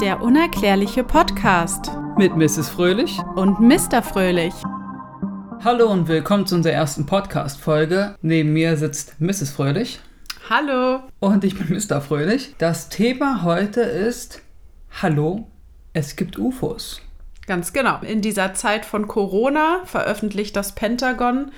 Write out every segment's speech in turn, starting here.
Der unerklärliche Podcast mit Mrs. Fröhlich und Mr. Fröhlich. Hallo und willkommen zu unserer ersten Podcast-Folge. Neben mir sitzt Mrs. Fröhlich. Hallo. Und ich bin Mr. Fröhlich. Das Thema heute ist Hallo, es gibt UFOs. Ganz genau. In dieser Zeit von Corona veröffentlicht das Pentagon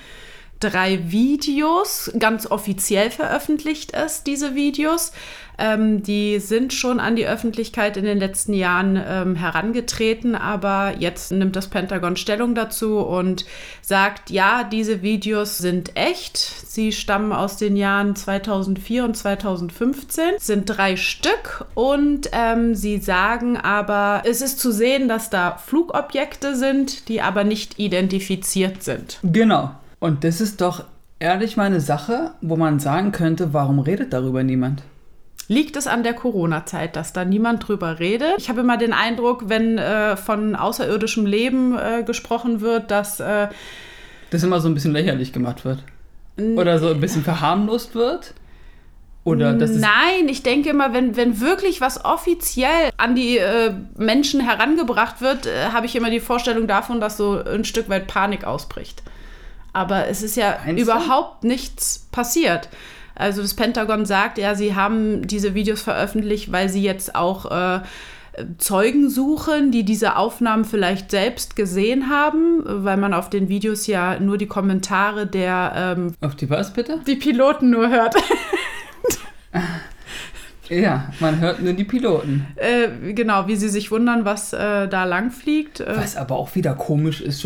drei Videos, ganz offiziell veröffentlicht es, diese Videos. Ähm, die sind schon an die Öffentlichkeit in den letzten Jahren ähm, herangetreten, aber jetzt nimmt das Pentagon Stellung dazu und sagt, ja, diese Videos sind echt. Sie stammen aus den Jahren 2004 und 2015, sind drei Stück und ähm, sie sagen aber, es ist zu sehen, dass da Flugobjekte sind, die aber nicht identifiziert sind. Genau. Und das ist doch ehrlich mal eine Sache, wo man sagen könnte, warum redet darüber niemand? Liegt es an der Corona-Zeit, dass da niemand drüber redet? Ich habe immer den Eindruck, wenn äh, von außerirdischem Leben äh, gesprochen wird, dass äh, das immer so ein bisschen lächerlich gemacht wird. Oder so ein bisschen verharmlost wird. Oder das Nein, ich denke immer, wenn, wenn wirklich was offiziell an die äh, Menschen herangebracht wird, äh, habe ich immer die Vorstellung davon, dass so ein Stück weit Panik ausbricht. Aber es ist ja Meinst überhaupt du? nichts passiert. Also das Pentagon sagt ja, sie haben diese Videos veröffentlicht, weil sie jetzt auch äh, Zeugen suchen, die diese Aufnahmen vielleicht selbst gesehen haben, weil man auf den Videos ja nur die Kommentare der... Ähm, auf die was bitte? Die Piloten nur hört. Ja, man hört nur die Piloten. Äh, genau, wie sie sich wundern, was äh, da lang fliegt. Äh. Was aber auch wieder komisch ist,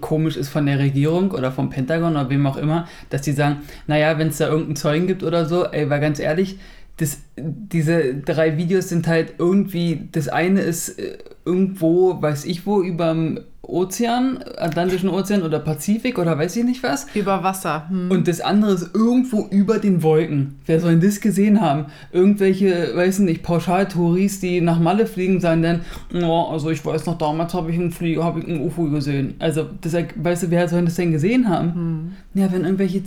komisch ist von der Regierung oder vom Pentagon oder wem auch immer, dass die sagen, naja, wenn es da irgendeinen Zeugen gibt oder so, ey, war ganz ehrlich, das, diese drei Videos sind halt irgendwie, das eine ist äh, irgendwo, weiß ich wo, überm Ozean, Atlantischen Ozean oder Pazifik oder weiß ich nicht was. Über Wasser. Hm. Und das andere ist irgendwo über den Wolken. Wer soll denn das gesehen haben? Irgendwelche, weiß ich nicht, Pauschaltouris, die nach Malle fliegen, sagen dann, oh, also ich weiß noch, damals habe ich einen Flieger, habe ich einen UFO gesehen. Also, das, weißt du, wer soll das denn gesehen haben? Hm. Ja, wenn irgendwelche,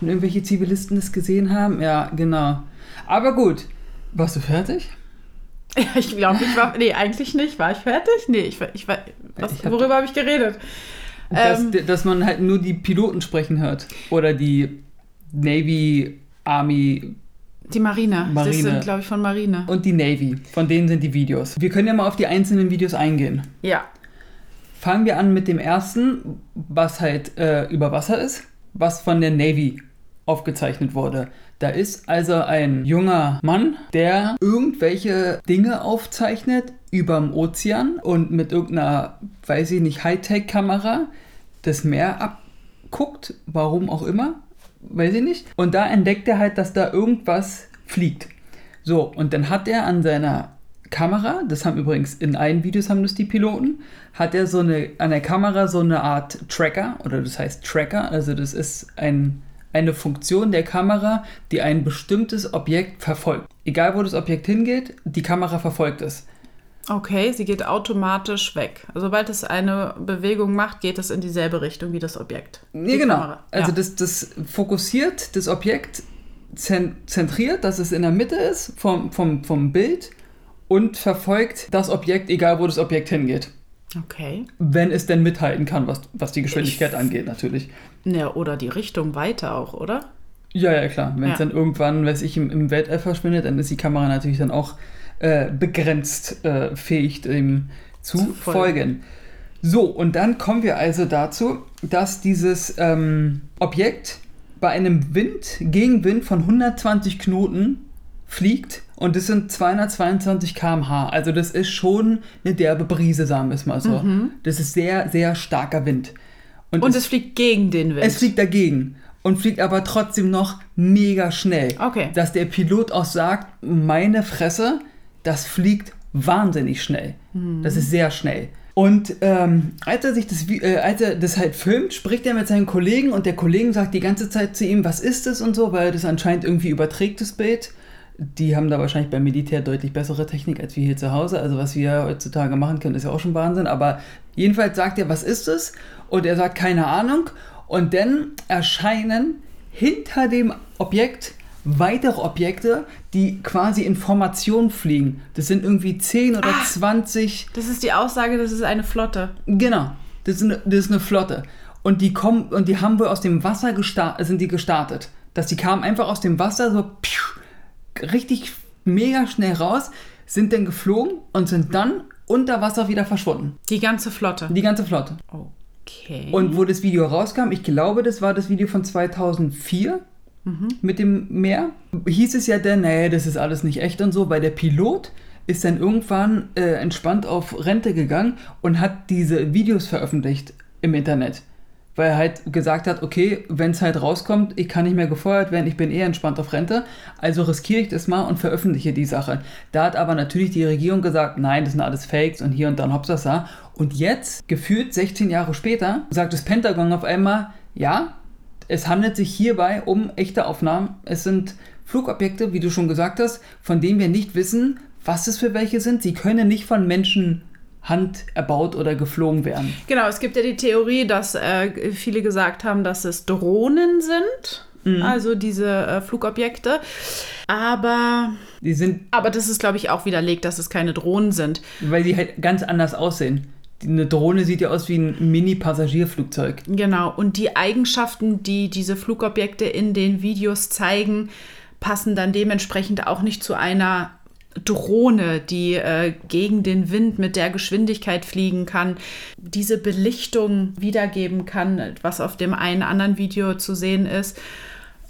wenn irgendwelche Zivilisten das gesehen haben, ja, genau. Aber gut, warst du fertig? Ja, ich glaube, ich war. Nee, eigentlich nicht. War ich fertig? Nee, ich war. Ich war was, hab, worüber habe ich geredet? Dass, ähm, dass man halt nur die Piloten sprechen hört. Oder die Navy, Army. Die Marine. Marine. Das sind, glaube ich, von Marine. Und die Navy. Von denen sind die Videos. Wir können ja mal auf die einzelnen Videos eingehen. Ja. Fangen wir an mit dem ersten, was halt äh, über Wasser ist, was von der Navy aufgezeichnet wurde. Da ist also ein junger Mann, der irgendwelche Dinge aufzeichnet überm Ozean und mit irgendeiner, weiß ich nicht, Hightech-Kamera das Meer abguckt, warum auch immer, weiß ich nicht. Und da entdeckt er halt, dass da irgendwas fliegt. So, und dann hat er an seiner Kamera, das haben übrigens in allen Videos haben das die Piloten, hat er so eine an der Kamera so eine Art Tracker oder das heißt Tracker, also das ist ein eine Funktion der Kamera, die ein bestimmtes Objekt verfolgt. Egal wo das Objekt hingeht, die Kamera verfolgt es. Okay, sie geht automatisch weg. Sobald es eine Bewegung macht, geht es in dieselbe Richtung wie das Objekt. Nee, genau. Kamera. Also das, das fokussiert das Objekt zentriert, dass es in der Mitte ist vom, vom, vom Bild und verfolgt das Objekt, egal wo das Objekt hingeht. Okay. Wenn es denn mithalten kann, was, was die Geschwindigkeit ich, angeht, natürlich. Ja, oder die Richtung weiter auch, oder? Ja, ja, klar. Wenn es dann irgendwann, weiß ich, im, im Weltall verschwindet, dann ist die Kamera natürlich dann auch äh, begrenzt äh, fähig, dem zu, zu folgen. folgen. So, und dann kommen wir also dazu, dass dieses ähm, Objekt bei einem Wind, Gegenwind von 120 Knoten fliegt und das sind 222 km/h. Also das ist schon eine derbe Brise, sagen wir es mal so. Mhm. Das ist sehr, sehr starker Wind. Und, und es, es, fliegt gegen den Wind. Es fliegt dagegen und fliegt aber trotzdem noch mega schnell. Okay. Dass der Pilot auch sagt, meine Fresse, das fliegt wahnsinnig schnell. Mhm. Das ist sehr schnell. Und ähm, als, er sich das, äh, als er das halt filmt, spricht er mit seinen Kollegen und der Kollegen sagt die ganze Zeit zu ihm, was ist das und so, weil das anscheinend irgendwie überträgt, das Bild die haben da wahrscheinlich beim Militär deutlich bessere Technik als wir hier zu Hause. Also was wir heutzutage machen können, ist ja auch schon Wahnsinn. Aber jedenfalls sagt er, was ist es? Und er sagt, keine Ahnung. Und dann erscheinen hinter dem Objekt weitere Objekte, die quasi in Formation fliegen. Das sind irgendwie 10 oder Ah. 20 Das ist die Aussage, das ist eine Flotte. Genau, das ist eine, das ist eine Flotte. Und die kommen und die haben wohl aus dem Wasser gestartet, sind die gestartet. Dass die kamen einfach aus dem Wasser so piu, richtig mega schnell raus, sind dann geflogen und sind dann unter Wasser wieder verschwunden. Die ganze Flotte. Die ganze Flotte. Okay. Und wo das Video rauskam, ich glaube, das war das Video von 2004 mit dem Meer, hieß es ja dann, nee, das ist alles nicht echt und so, weil der Pilot ist dann irgendwann äh, entspannt auf Rente gegangen und hat diese Videos veröffentlicht im Internet. Weil er halt gesagt hat, okay, wenn es halt rauskommt, ich kann nicht mehr gefeuert werden, ich bin eher entspannt auf Rente, also riskiere ich das mal und veröffentliche die Sache. Da hat aber natürlich die Regierung gesagt, nein, das sind alles Fakes und hier und dann Hopsasa. Und jetzt, gefühlt 16 Jahre später, sagt das Pentagon auf einmal, ja, es handelt sich hierbei um echte Aufnahmen. Es sind Flugobjekte, wie du schon gesagt hast, von denen wir nicht wissen, was es für welche sind. Sie können nicht von Menschenhand erbaut oder geflogen werden. Genau, es gibt ja die Theorie, dass äh, viele gesagt haben, dass es Drohnen sind. Also diese äh, Flugobjekte. Aber, Die sind, aber das ist, glaube ich, auch widerlegt, dass es keine Drohnen sind. weil die halt ganz anders aussehen. Eine Drohne sieht ja aus wie ein Mini-Passagierflugzeug. Genau. Und die Eigenschaften, die diese Flugobjekte in den Videos zeigen, passen dann dementsprechend auch nicht zu einer Drohne, die äh, gegen den Wind mit der Geschwindigkeit fliegen kann, diese Belichtung wiedergeben kann, was auf dem einen anderen Video zu sehen ist.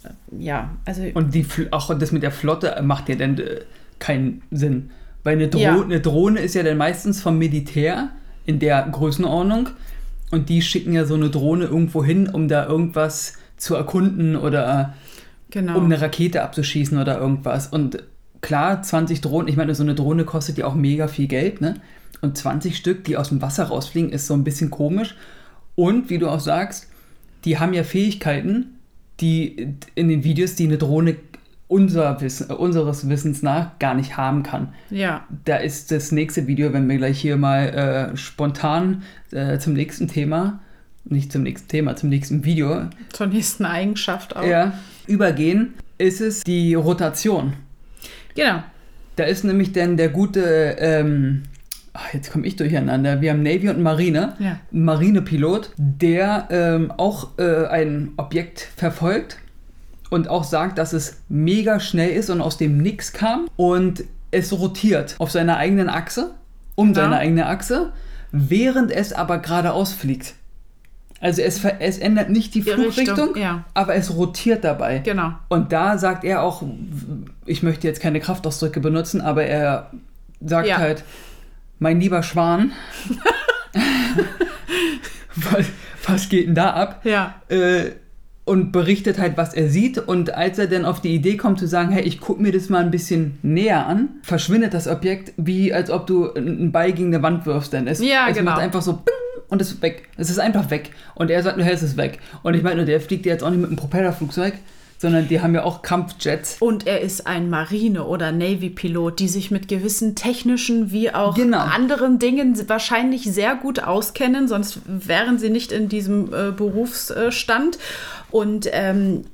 Äh, Ja, also Und die, auch das mit der Flotte macht ja dann äh, keinen Sinn. Weil eine, Dro Ja. eine Drohne ist ja dann meistens vom Militär in der Größenordnung. Und die schicken ja so eine Drohne irgendwo hin, um da irgendwas zu erkunden oder genau. um eine Rakete abzuschießen oder irgendwas. Und klar, 20 Drohnen, ich meine, so eine Drohne kostet ja auch mega viel Geld, ne? Und 20 Stück, die aus dem Wasser rausfliegen, ist so ein bisschen komisch. Und wie du auch sagst, die haben ja Fähigkeiten, die in den Videos, die eine Drohne unser Wissen, äh, unseres Wissens nach gar nicht haben kann. ja, Da ist das nächste Video, wenn wir gleich hier mal äh, spontan äh, zum nächsten Thema, nicht zum nächsten Thema, zum nächsten Video zur nächsten Eigenschaft auch. ja, übergehen, ist es die Rotation. Genau. Da ist nämlich dann der gute, ähm, ach, jetzt komme ich durcheinander, wir haben Navy und Marine, Ja. Marinepilot, der ähm, auch äh, ein Objekt verfolgt und auch sagt, dass es mega schnell ist und aus dem Nix kam und es rotiert auf seiner eigenen Achse, um Ja. seine eigene Achse, während es aber geradeaus fliegt. Also es, es ändert nicht die Die Flugrichtung, Richtung, ja. aber es rotiert dabei. Genau. Und da sagt er auch, ich möchte jetzt keine Kraftausdrücke benutzen, aber er sagt Ja. halt, mein lieber Schwan, was, was geht denn da ab? Ja. Äh, und berichtet halt, was er sieht. Und als er dann auf die Idee kommt zu sagen, hey, ich gucke mir das mal ein bisschen näher an, verschwindet das Objekt, wie als ob du einen Ball gegen eine Wand wirfst. Denn es, Ja, es genau. macht einfach so bing und es ist weg. Es ist einfach weg. Und er sagt, hey, es ist weg. Und ich meine, der fliegt jetzt auch nicht mit einem Propellerflugzeug, sondern die haben ja auch Kampfjets. Und er ist ein Marine- oder Navy-Pilot, die sich mit gewissen technischen wie auch Genau. anderen Dingen wahrscheinlich sehr gut auskennen, sonst wären sie nicht in diesem äh, Berufsstand. Und ähm,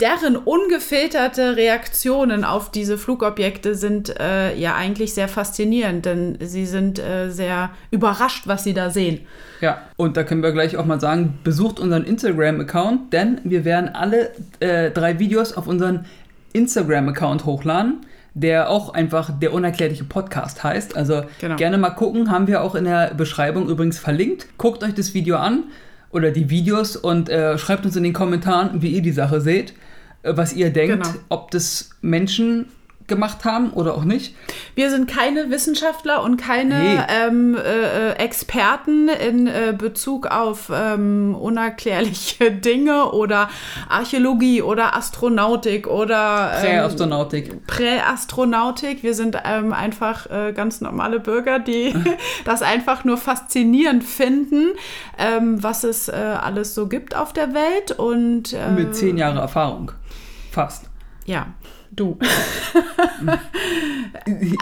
deren ungefilterte Reaktionen auf diese Flugobjekte sind äh, ja eigentlich sehr faszinierend, denn sie sind äh, sehr überrascht, was sie da sehen. Ja, und da können wir gleich auch mal sagen, besucht unseren Instagram-Account, denn wir werden alle äh, drei Videos auf unseren Instagram-Account hochladen, der auch einfach der unerklärliche Podcast heißt. Also Genau. gerne mal gucken, haben wir auch in der Beschreibung übrigens verlinkt. Guckt euch das Video an oder die Videos und äh, schreibt uns in den Kommentaren, wie ihr die Sache seht, was ihr denkt, Genau. ob das Menschen gemacht haben oder auch nicht. Wir sind keine Wissenschaftler und keine Nee. ähm, äh, äh, Experten in äh, Bezug auf ähm, unerklärliche Dinge oder Archäologie oder Astronautik oder ähm, Präastronautik. Präastronautik. Wir sind ähm, einfach äh, ganz normale Bürger, die das einfach nur faszinierend finden, ähm, was es äh, alles so gibt auf der Welt. Und äh, Mit zehn Jahren Erfahrung. Fast. ja, du.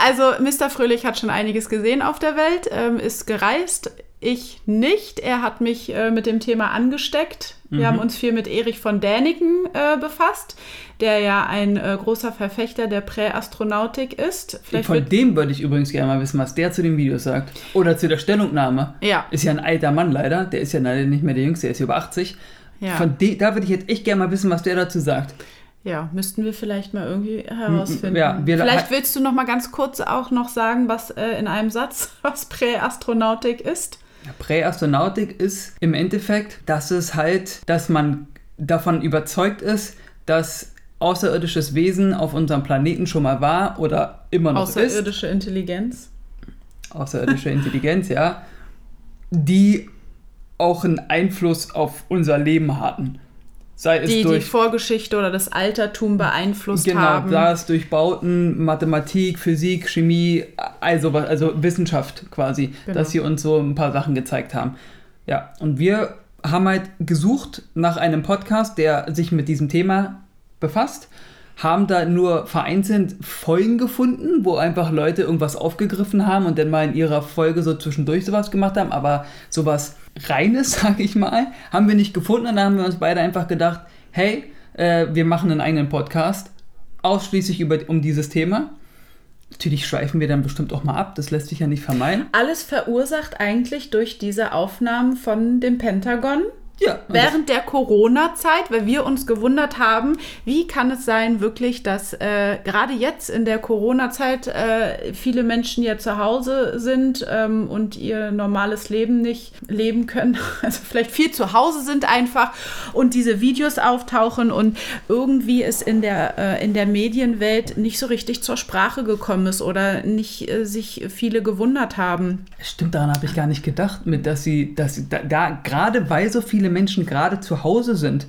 also Mr. Fröhlich hat schon einiges gesehen auf der Welt, ähm, ist gereist ich nicht. Er hat mich äh, mit dem Thema angesteckt. Wir Mhm. haben uns viel mit Erich von Däniken äh, befasst, der ja ein äh, großer Verfechter der Präastronautik ist. Vielleicht Von dem würde ich übrigens gerne mal wissen, was der zu dem Video sagt. Oder zu der Stellungnahme. Ja. Ist ja ein alter Mann leider. Der ist ja leider nicht mehr der Jüngste, der ist über 80. Ja. Von de da würde ich jetzt echt gerne mal wissen, was der dazu sagt. Ja, müssten wir vielleicht mal irgendwie herausfinden. ja, vielleicht willst du noch mal ganz kurz auch noch sagen, was äh, in einem Satz, was Präastronautik ist. Präastronautik ist im Endeffekt, dass es halt, dass man davon überzeugt ist, dass außerirdisches Wesen auf unserem Planeten schon mal war oder immer noch ist. Außerirdische Intelligenz. Außerirdische Intelligenz, ja. Die auch einen Einfluss auf unser Leben hatten. Sei es Die die durch Vorgeschichte oder das Altertum beeinflusst Genau, haben. sei es durch Bauten, Mathematik, Physik, Chemie, also, also Wissenschaft quasi, Genau. dass sie uns so ein paar Sachen gezeigt haben. Ja, und wir haben halt gesucht nach einem Podcast, der sich mit diesem Thema befasst, haben da nur vereinzelt Folgen gefunden, wo einfach Leute irgendwas aufgegriffen haben und dann mal in ihrer Folge so zwischendurch sowas gemacht haben, aber sowas Reines, sag ich mal, haben wir nicht gefunden und dann haben wir uns beide einfach gedacht, hey, äh, wir machen einen eigenen Podcast, ausschließlich über, um dieses Thema. Natürlich schweifen wir dann bestimmt auch mal ab, das lässt sich ja nicht vermeiden. Alles verursacht eigentlich durch diese Aufnahmen von dem Pentagon Ja, während der Corona-Zeit, weil wir uns gewundert haben, wie kann es sein wirklich, dass äh, gerade jetzt in der Corona-Zeit äh, viele Menschen ja zu Hause sind ähm, und ihr normales Leben nicht leben können, also vielleicht viel zu Hause sind einfach und diese Videos auftauchen und irgendwie es in der, äh, in der Medienwelt nicht so richtig zur Sprache gekommen ist oder nicht äh, sich viele gewundert haben. Stimmt, daran habe ich gar nicht gedacht, mit dass sie, dass sie da, da gerade weil so viele Menschen gerade zu Hause sind,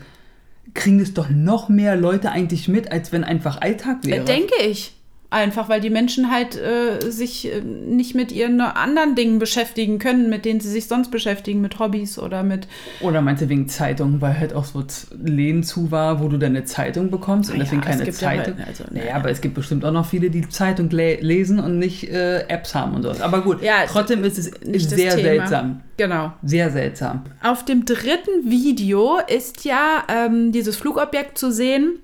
kriegen es doch noch mehr Leute eigentlich mit, als wenn einfach Alltag wäre. Denke ich. Einfach, weil die Menschen halt äh, sich äh, nicht mit ihren anderen Dingen beschäftigen können, mit denen sie sich sonst beschäftigen, mit Hobbys oder mit. Oder meinst du wegen Zeitung, weil halt auch so Läden zu war, wo du deine Zeitung bekommst und Ah deswegen ja, es keine gibt ja Zeitung. halt- also, naja, naja. aber es gibt bestimmt auch noch viele, die Zeitung le lesen und nicht äh, Apps haben und sowas. Aber gut, Ja, trotzdem ist es nicht sehr seltsam. Genau. Sehr seltsam. Auf dem dritten Video ist ja ähm, dieses Flugobjekt zu sehen,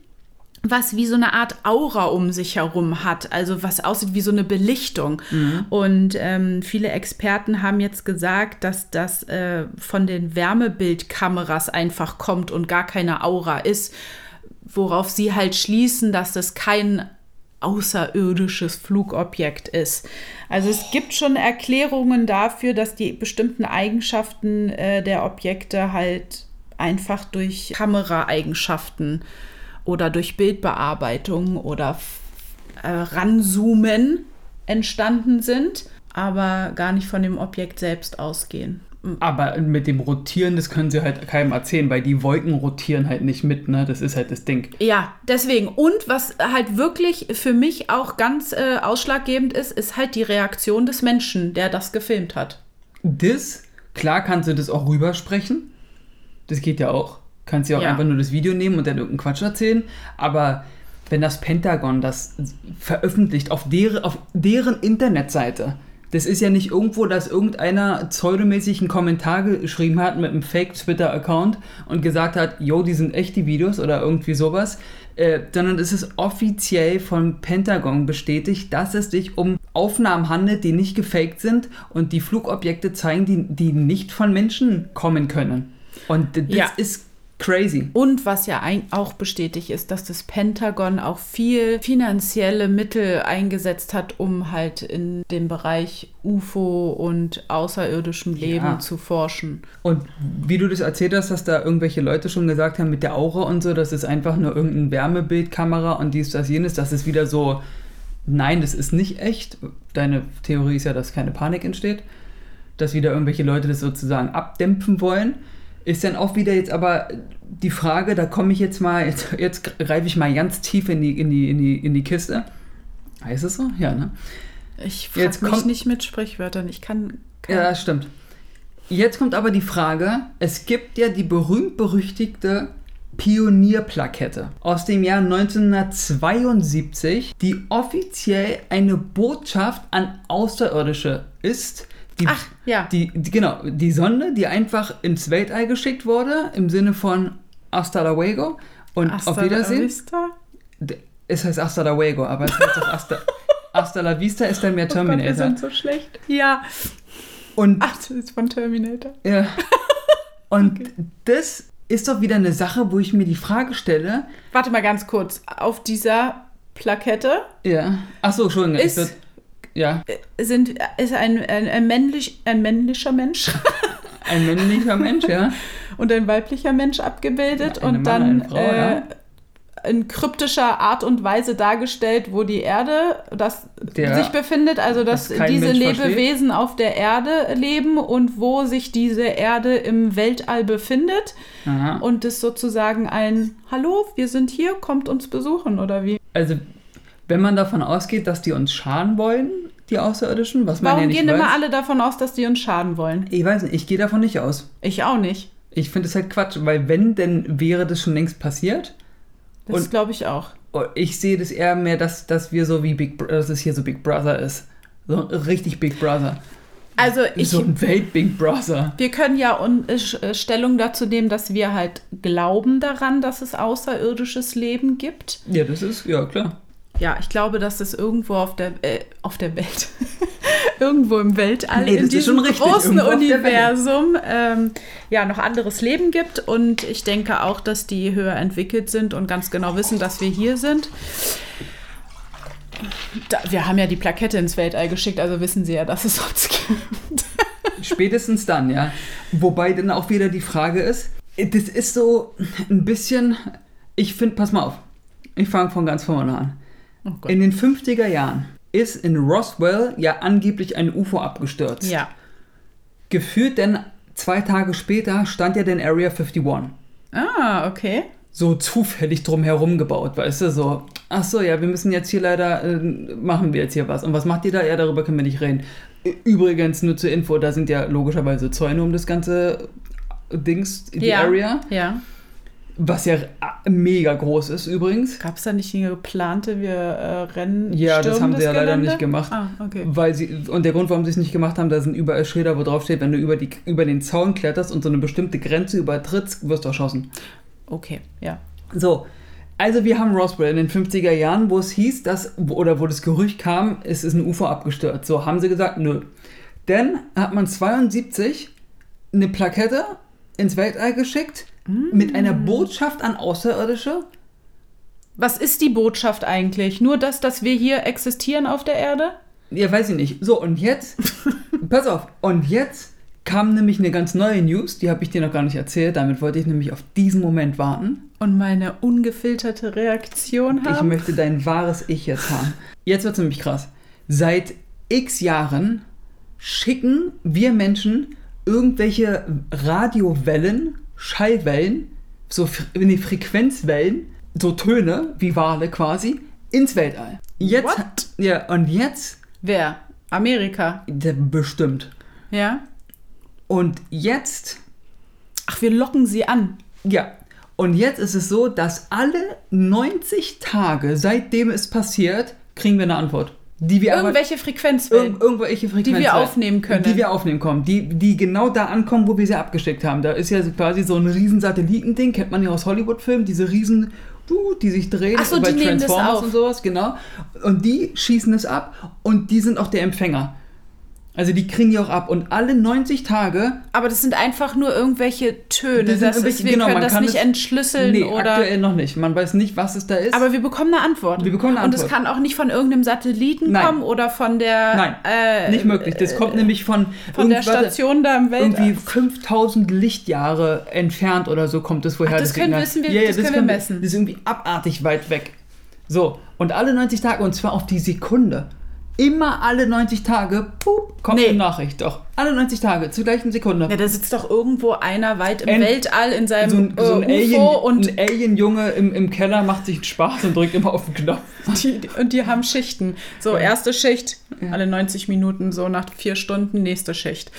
was wie so eine Art Aura um sich herum hat, also was aussieht wie so eine Belichtung. Und ähm, viele Experten haben jetzt gesagt, dass das äh, von den Wärmebildkameras einfach kommt und gar keine Aura ist, worauf sie halt schließen, dass das kein außerirdisches Flugobjekt ist. Also es gibt schon Erklärungen dafür, dass die bestimmten Eigenschaften äh, der Objekte halt einfach durch Kameraeigenschaften oder durch Bildbearbeitung oder äh, Ranzoomen entstanden sind, aber gar nicht von dem Objekt selbst ausgehen. Aber mit dem Rotieren, das können sie halt keinem erzählen, weil die Wolken rotieren halt nicht mit, ne? Das ist halt das Ding. Ja, deswegen. Und was halt wirklich für mich auch ganz äh, ausschlaggebend ist, ist halt die Reaktion des Menschen, der das gefilmt hat. Das, klar kannst du das auch rübersprechen. Das geht ja auch. Kannst ja auch einfach nur das Video nehmen und dann irgendeinen Quatsch erzählen. Aber wenn das Pentagon das veröffentlicht auf deren, auf deren Internetseite, das ist ja nicht irgendwo, dass irgendeiner pseudomäßig einen Kommentar geschrieben hat mit einem Fake-Twitter-Account und gesagt hat, yo, die sind echt die Videos oder irgendwie sowas, äh, sondern es ist offiziell vom Pentagon bestätigt, dass es sich um Aufnahmen handelt, die nicht gefaked sind und die Flugobjekte zeigen, die, die nicht von Menschen kommen können. Und das Ja. ist crazy. Und was ja auch bestätigt ist, dass das Pentagon auch viel finanzielle Mittel eingesetzt hat, um halt in dem Bereich UFO und außerirdischem Leben Ja. zu forschen. Und wie du das erzählt hast, dass da irgendwelche Leute schon gesagt haben mit der Aura und so, das ist einfach nur irgendeine Wärmebildkamera und dies, das, jenes, das ist wieder so, nein, das ist nicht echt. Deine Theorie ist ja, dass keine Panik entsteht, dass wieder irgendwelche Leute das sozusagen abdämpfen wollen. Ist dann auch wieder jetzt aber die Frage, da komme ich jetzt mal, jetzt, jetzt greife ich mal ganz tief in die, in die, in die, in die Kiste. Heißt es so? Ja, ne? Ich Jetzt frage mich kommt- nicht mit Sprichwörtern. Ich kann. kann Ja, stimmt. Jetzt kommt aber die Frage, es gibt ja die berühmt-berüchtigte Pionierplakette aus dem Jahr 1972, die offiziell eine Botschaft an Außerirdische ist, Die, Ach, ja. Die, die, genau, die Sonde, die einfach ins Weltall geschickt wurde, im Sinne von Hasta luego und Hasta auf la Wiedersehen. vista? D- Es heißt Hasta luego, aber es heißt auch Hasta, Hasta la Vista ist dann mehr Oh Gott, wir Terminator. sind so schlecht. Ja. und Ach, das ist von Terminator. ja. Und das ist doch wieder eine Sache, wo ich mir die Frage stelle, Warte mal ganz kurz. Auf dieser Plakette ja. Ach so, Entschuldigung. Ist- ja, sind, ist ein, ein, ein, männlich, ein männlicher Mensch ein männlicher Mensch, ja. und ein weiblicher Mensch abgebildet Ja, und Mann, dann Frau, äh, ja. in kryptischer Art und Weise dargestellt, wo die Erde das Der- sich befindet, also dass das diese Mensch versteht. Lebewesen auf der Erde leben und wo sich diese Erde im Weltall befindet Aha. und es sozusagen ein Hallo, wir sind hier, kommt uns besuchen oder wie? Also, wenn man davon ausgeht, dass die uns schaden wollen, die Außerirdischen, was man ja Warum nicht gehen weiß. immer alle davon aus, dass die uns schaden wollen? Ich weiß nicht, ich gehe davon nicht aus. Ich auch nicht. Ich finde es halt Quatsch, weil wenn, dann wäre das schon längst passiert. Das Und- glaube ich auch. Und Ich sehe das eher mehr, dass, dass wir so wie Big Bro- dass es hier so Big Brother ist. So richtig Big Brother. Also ich, so ein Welt-Big Brother. wir können ja un, äh, äh, Stellung dazu nehmen, dass wir halt glauben daran, dass es außerirdisches Leben gibt. Ja, das ist, ja klar. Ja, ich glaube, dass es irgendwo auf der, äh, auf der Welt, irgendwo im Weltall, Nee, das in diesem richtig, großen. Universum, ähm, ja, noch anderes Leben gibt. Und ich denke auch, dass die höher entwickelt sind und ganz genau wissen, dass wir hier sind. Da, wir haben ja die Plakette ins Weltall geschickt, also wissen sie ja, dass es uns gibt. Spätestens dann, ja. Wobei dann auch wieder die Frage ist, das ist so ein bisschen, ich finde, pass mal auf, ich fange von ganz vorne an. Oh. In den 50er Jahren ist in Roswell ja angeblich ein UFO abgestürzt. Ja. Gefühlt denn zwei Tage später stand ja dann Area 51. Ah, okay. So zufällig drumherum gebaut, weißt du, so, ach so, ja, wir müssen jetzt hier leider, äh, machen wir jetzt hier was. Und was macht ihr da? Ja, darüber können wir nicht reden. Übrigens, nur zur Info, da sind ja logischerweise Zäune um das ganze Dings, die ja. Area, Ja. Was ja mega groß ist übrigens. Gab es da nicht eine geplante, wir äh, rennen? Ja, das haben sie ja leider nicht gemacht. Ah, okay. Weil sie, und der Grund, warum sie es nicht gemacht haben, da sind überall Schilder, wo drauf steht, wenn du über, die, über den Zaun kletterst und so eine bestimmte Grenze übertrittst, wirst du erschossen. Okay, ja. So, also wir haben Roswell in den 50er Jahren, wo es hieß, dass, oder wo das Gerücht kam, es ist ein UFO abgestürzt. So, haben sie gesagt, nö. Dann hat man 72 eine Plakette ins Weltall geschickt mit einer Botschaft an Außerirdische. Was ist die Botschaft eigentlich? Nur das, dass wir hier existieren auf der Erde? Ja, weiß ich nicht. So, und jetzt, pass auf, und jetzt kam nämlich eine ganz neue News, die habe ich dir noch gar nicht erzählt, damit wollte ich nämlich auf diesen Moment warten. Und meine ungefilterte Reaktion Ich haben? möchte dein wahres Ich jetzt haben. Jetzt wird es nämlich krass. Seit x Jahren schicken wir Menschen irgendwelche Radiowellen, Schallwellen, so Fre- nee, Frequenzwellen, so Töne wie Wale quasi, ins Weltall. Jetzt, What? ja, und jetzt, Wer? Amerika. der bestimmt. Ja? Und jetzt, Ach, wir locken sie an. ja, und jetzt ist es so, dass alle 90 Tage, seitdem es passiert, kriegen wir eine Antwort. Die wir Irgendwelche Frequenzwellen. Irg irgendwelche Frequenzen. wir aufnehmen können. Die wir aufnehmen können. Die, die genau da ankommen, wo wir sie abgeschickt haben. Da ist ja quasi so ein riesen Satellitending, kennt man ja aus Hollywood-Filmen, diese riesen, uh, die sich drehen Ach so, bei die nehmen das Transformers und sowas, genau. Und die schießen es ab und die sind auch der Empfänger. Also die kriegen die auch ab und alle 90 Tage, Aber das sind einfach nur irgendwelche Töne. Das Das ist, irgendwelche- wir genau, können man das nicht es- entschlüsseln nee, oder. aktuell noch nicht. Man weiß nicht, was es da ist. Aber wir bekommen eine Antwort. Wir bekommen eine Und es Antwort. kann auch nicht von irgendeinem Satelliten Nein. kommen oder von der. Nein, äh, nicht möglich. Das kommt nämlich von, Von der Station da im Weltall. irgendwie 5000 Lichtjahre entfernt oder so kommt es woher. Ach, das können- wissen wir- das können wir messen. Das ist irgendwie abartig weit weg. So, und alle 90 Tage, und zwar auf die Sekunde. Immer alle 90 Tage, pup, kommt Nee. eine Nachricht. Doch, alle 90 Tage, zur gleichen Sekunde. Ja, da sitzt doch irgendwo einer weit im Ein- Weltall in seinem so ein, so ein, äh, Alien, UFO und ein Alien-Junge im, im Keller macht sich Spaß und drückt immer auf den Knopf. die, und die haben Schichten. So, erste Schicht, alle 90 Minuten, so nach vier Stunden, nächste Schicht.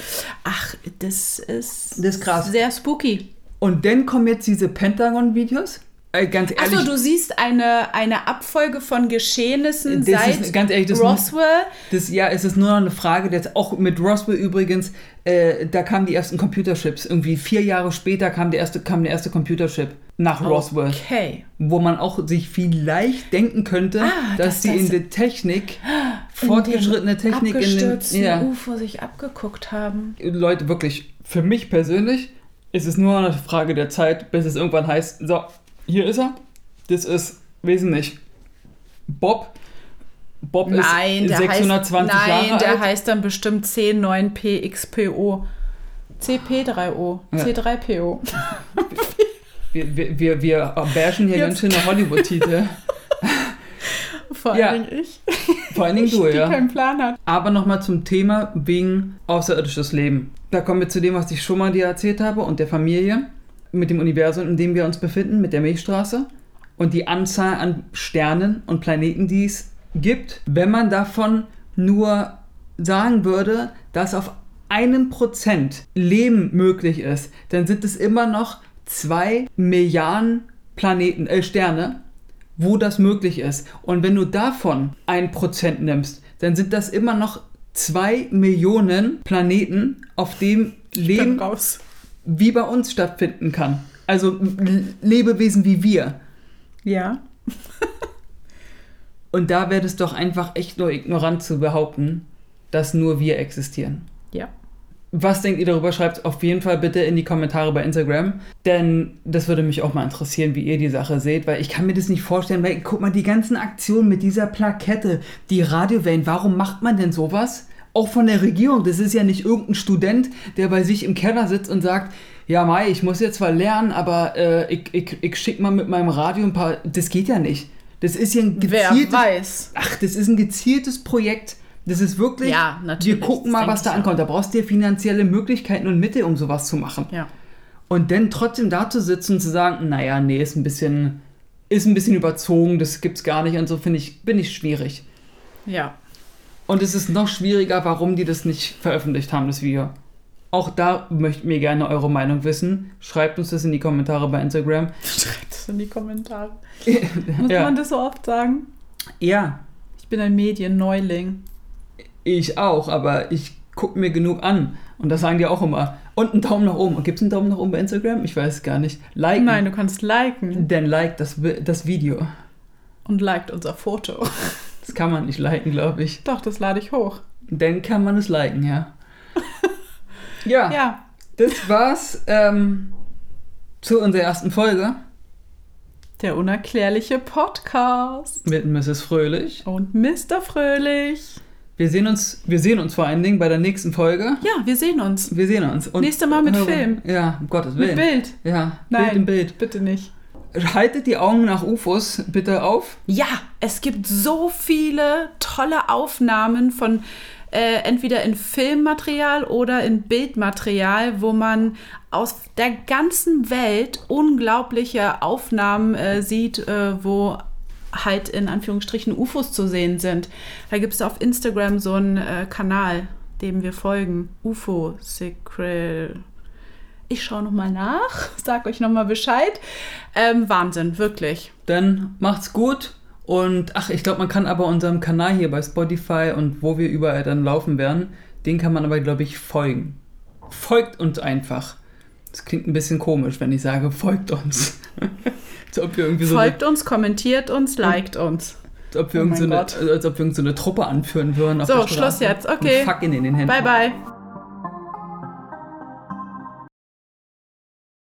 Ach, das ist, Das ist krass. sehr spooky. Und dann kommen jetzt diese Pentagon-Videos. Äh, ganz ehrlich. Achso, du siehst eine, eine Abfolge von Geschehnissen Das seit ist- ganz ehrlich, das- Roswell. Das, ja, es ist nur noch eine Frage, jetzt auch mit Roswell übrigens, äh, da kamen die ersten Computerchips. Irgendwie vier Jahre später kam der erste, kam der erste Computerchip nach Roswell. Okay. Wo man auch sich vielleicht denken könnte, Ah, dass die das- in der Technik, fortgeschrittene Technik in den. Ja, UFO sich abgeguckt haben. Leute, wirklich, für mich persönlich ist es nur eine Frage der Zeit, bis es irgendwann heißt, so, hier ist er. Das ist wesentlich. Bob. Bob Nein, ist der 620 heißt, nein, Jahre der alt. heißt dann bestimmt C9PXPO. CP3O. Ja. C3PO. Wir, wir, wir, wir bashen hier ganz Jetzt- schöne Hollywood-Titel. Vor Ja. allen Dingen ich, Vor allen Dingen du, die ja. keinen Plan hat. Aber nochmal zum Thema wegen außerirdisches Leben. Da kommen wir zu dem, was ich schon mal dir erzählt habe und der Familie, mit dem Universum, in dem wir uns befinden, mit der Milchstraße und die Anzahl an Sternen und Planeten, die es gibt. Wenn man davon nur sagen würde, dass auf einem Prozent Leben möglich ist, dann sind es immer noch zwei Milliarden Planeten, äh, Sterne, wo das möglich ist. Und wenn du davon ein Prozent nimmst, dann sind das immer noch zwei Millionen Planeten, auf dem Leben raus. Wie bei uns stattfinden kann. Also Lebewesen wie wir. Ja. Und da wäre es doch einfach echt nur ignorant zu behaupten, dass nur wir existieren. Ja. Was denkt ihr darüber? Schreibt auf jeden Fall bitte in die Kommentare bei Instagram, denn das würde mich auch mal interessieren, wie ihr die Sache seht, weil ich kann mir das nicht vorstellen, weil guck mal, die ganzen Aktionen mit dieser Plakette, die Radiowellen, warum macht man denn sowas? Auch von der Regierung, das ist ja nicht irgendein Student, der bei sich im Keller sitzt und sagt, ja Mai, ich muss jetzt zwar lernen, aber äh, ich, ich, ich schicke mal mit meinem Radio ein paar, das geht ja nicht. Das ist ja ein Wer gezieltes, weiß. ach, das ist ein gezieltes Projekt. Das ist wirklich, Ja, natürlich, wir gucken mal, was da ankommt. Da brauchst du dir finanzielle Möglichkeiten und Mittel, um sowas zu machen. Ja. Und dann trotzdem da zu sitzen und zu sagen, naja, nee, ist ein bisschen, ist ein bisschen überzogen, das gibt's gar nicht und so, finde ich, bin ich schwierig. Ja. Und es ist noch schwieriger, warum die das nicht veröffentlicht haben, das Video. Auch da möchten wir gerne eure Meinung wissen. Schreibt uns das in die Kommentare bei Instagram. Schreibt es in die Kommentare. Muss ja. man das so oft sagen? ja, Ich bin ein Medienneuling. ich auch, aber ich gucke mir genug an. Und das sagen die auch immer. Und einen Daumen nach oben. Gibt es einen Daumen nach oben bei Instagram? Ich weiß es gar nicht. Liken. Nein, du kannst liken Dann like das, das Video. und liked unser Foto. Das kann man nicht liken, glaube ich. Doch, das lade ich hoch. Dann kann man es liken, ja. ja, Ja. das war's ähm, zu unserer ersten Folge Der unerklärliche Podcast. mit Mrs. Fröhlich. Und Mr. Fröhlich. Wir sehen uns, wir sehen uns vor allen Dingen bei der nächsten Folge. Ja, wir sehen uns. Wir sehen uns. Und Nächste Mal mit Film. Ja, um Gottes Mit Willen. Bild. Ja, Nein, Bild im Bild. bitte nicht. Haltet die Augen nach UFOs bitte auf. Ja, es gibt so viele tolle Aufnahmen von äh, entweder in Filmmaterial oder in Bildmaterial, wo man aus der ganzen Welt unglaubliche Aufnahmen äh, sieht, äh, wo halt in Anführungsstrichen UFOs zu sehen sind. Da gibt es auf Instagram so einen äh, Kanal, dem wir folgen. UFO Secret. Ich schaue nochmal nach, sag euch nochmal Bescheid. Ähm, Wahnsinn, wirklich. Dann macht's gut. Und ach, ich glaube, man kann aber unserem Kanal hier bei Spotify und wo wir überall dann laufen werden, den kann man aber, glaube ich, folgen. Folgt uns einfach. Das klingt ein bisschen komisch, wenn ich sage, folgt uns. als ob wir irgendwie so eine, Folgt uns, kommentiert uns, liked uns. als ob wir Oh irgend so eine, Gott. als ob wir irgend so eine Truppe anführen würden. So, Schluss jetzt, okay. Und Fucking in den Händen. Bye, bye.